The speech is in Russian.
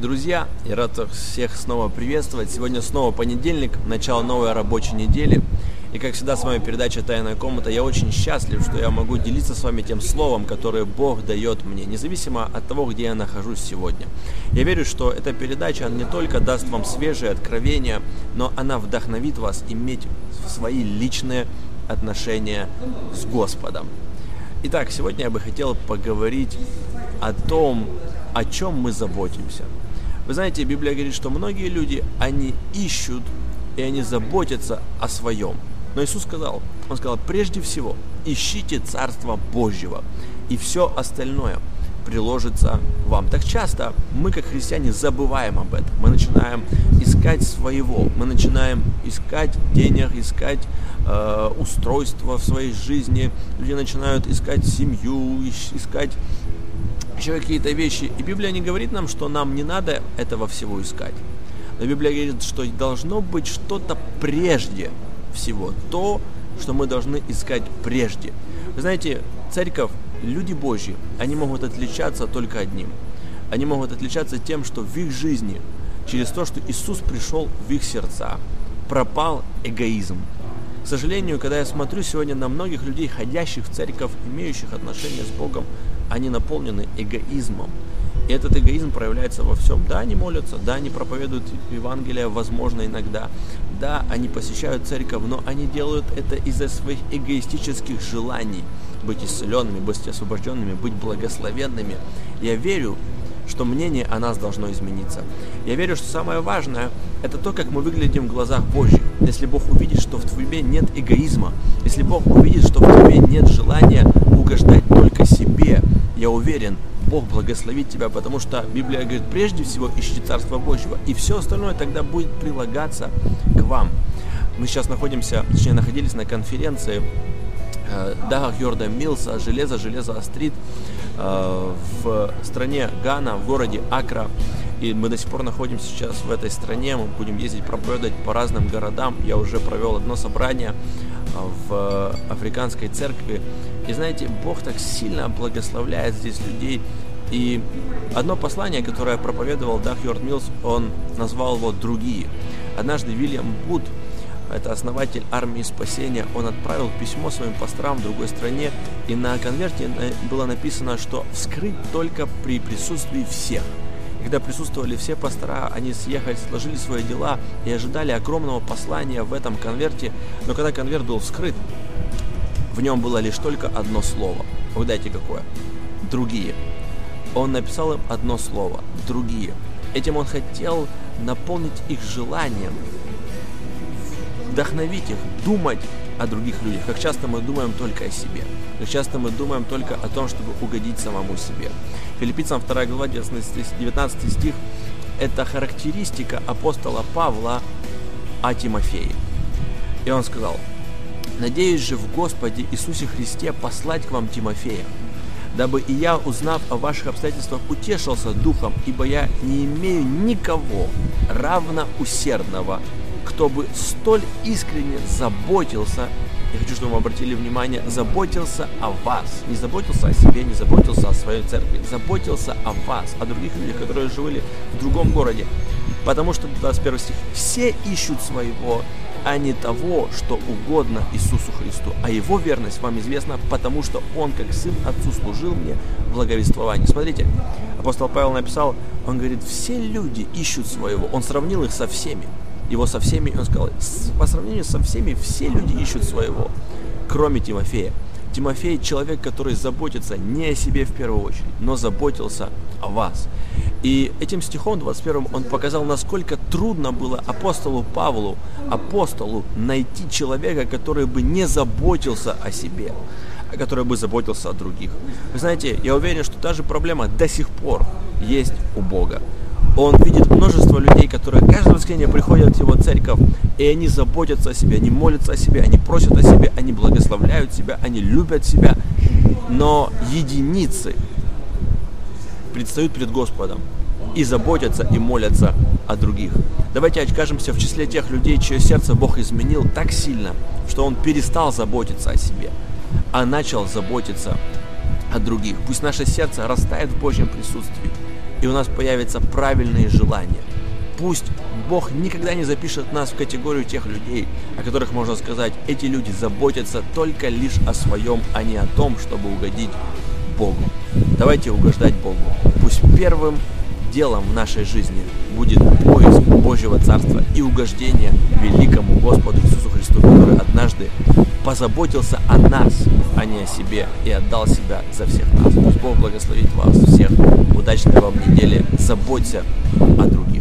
Друзья, я рад всех снова приветствовать. Сегодня снова понедельник, начало новой рабочей недели. И как всегда с вами передача «Тайная комната». Я очень счастлив, что я могу делиться с вами тем словом, которое Бог дает мне, независимо от того, где я нахожусь сегодня. Я верю, что эта передача не только даст вам свежие откровения, но она вдохновит вас иметь свои личные отношения с Господом. Итак, сегодня я бы хотел поговорить о том, о чем мы заботимся – вы знаете, Библия говорит, что многие люди, они ищут и они заботятся о своем. Но Иисус сказал, Он сказал, прежде всего, ищите Царство Божьего, и все остальное приложится вам. Так часто мы, как христиане, забываем об этом. Мы начинаем искать своего, мы начинаем искать денег, искать э, устройство в своей жизни. Люди начинают искать семью, искать еще какие-то вещи. И Библия не говорит нам, что нам не надо этого всего искать. Но Библия говорит, что должно быть что-то прежде всего. То, что мы должны искать прежде. Вы знаете, церковь, люди Божьи, они могут отличаться только одним. Они могут отличаться тем, что в их жизни, через то, что Иисус пришел в их сердца, пропал эгоизм. К сожалению, когда я смотрю сегодня на многих людей, ходящих в церковь, имеющих отношения с Богом, они наполнены эгоизмом. И этот эгоизм проявляется во всем. Да, они молятся, да, они проповедуют Евангелие, возможно, иногда. Да, они посещают церковь, но они делают это из-за своих эгоистических желаний быть исцеленными, быть освобожденными, быть благословенными. Я верю, что мнение о нас должно измениться. Я верю, что самое важное – это то, как мы выглядим в глазах Божьих. Если Бог увидит, что в тебе нет эгоизма, если Бог увидит, что в тебе нет желания угождать только себе, я уверен, Бог благословит тебя, потому что Библия говорит, прежде всего ищите Царство Божьего, и все остальное тогда будет прилагаться к вам. Мы сейчас находимся, точнее находились на конференции э, Дага Хьорда Милса «Железо, железо острит» э, в стране Гана, в городе Акра. И мы до сих пор находимся сейчас в этой стране, мы будем ездить проповедовать по разным городам. Я уже провел одно собрание в африканской церкви, и знаете, Бог так сильно благословляет здесь людей. И одно послание, которое проповедовал Дах Йорд Милс, он назвал его «Другие». Однажды Вильям Буд, это основатель армии спасения, он отправил письмо своим пасторам в другой стране, и на конверте было написано, что вскрыть только при присутствии всех. Когда присутствовали все пастора, они съехали, сложили свои дела и ожидали огромного послания в этом конверте, но когда конверт был вскрыт, в нем было лишь только одно слово. Угадайте какое? Другие. Он написал им одно слово. Другие. Этим он хотел наполнить их желанием, вдохновить их, думать о других людях. Как часто мы думаем только о себе. Как часто мы думаем только о том, чтобы угодить самому себе. Филиппийцам 2 глава 19 стих – это характеристика апостола Павла о Тимофее. И он сказал – Надеюсь же в Господе Иисусе Христе послать к вам Тимофея, дабы и я, узнав о ваших обстоятельствах, утешился духом, ибо я не имею никого равно усердного, кто бы столь искренне заботился, я хочу, чтобы вы обратили внимание, заботился о вас. Не заботился о себе, не заботился о своей церкви, заботился о вас, о других людях, которые жили в другом городе. Потому что, 21 стих, все ищут своего, а не того, что угодно Иисусу Христу. А его верность вам известна, потому что он, как сын отцу, служил мне в благовествовании. Смотрите, апостол Павел написал, он говорит, все люди ищут своего. Он сравнил их со всеми. Его со всеми, он сказал, по сравнению со всеми, все люди ищут своего, кроме Тимофея. Тимофей человек, который заботится не о себе в первую очередь, но заботился о вас. И этим стихом 21 он показал, насколько трудно было апостолу Павлу, апостолу, найти человека, который бы не заботился о себе, а который бы заботился о других. Вы знаете, я уверен, что та же проблема до сих пор есть у Бога. Он видит множество людей, которые каждое воскресенье приходят в его церковь, и они заботятся о себе, они молятся о себе, они просят о себе, они благословляют себя, они любят себя. Но единицы предстают перед Господом и заботятся и молятся о других. Давайте окажемся в числе тех людей, чье сердце Бог изменил так сильно, что он перестал заботиться о себе, а начал заботиться о других. Пусть наше сердце растает в Божьем присутствии, и у нас появятся правильные желания. Пусть Бог никогда не запишет нас в категорию тех людей, о которых можно сказать, эти люди заботятся только лишь о своем, а не о том, чтобы угодить Богу. Давайте угождать Богу. Пусть первым делом в нашей жизни будет поиск Божьего Царства и угождение великому Господу Иисусу Христу, который однажды позаботился о нас, а не о себе, и отдал себя за всех нас. Пусть Бог благословит вас всех. Удачной вам недели. Заботься о других.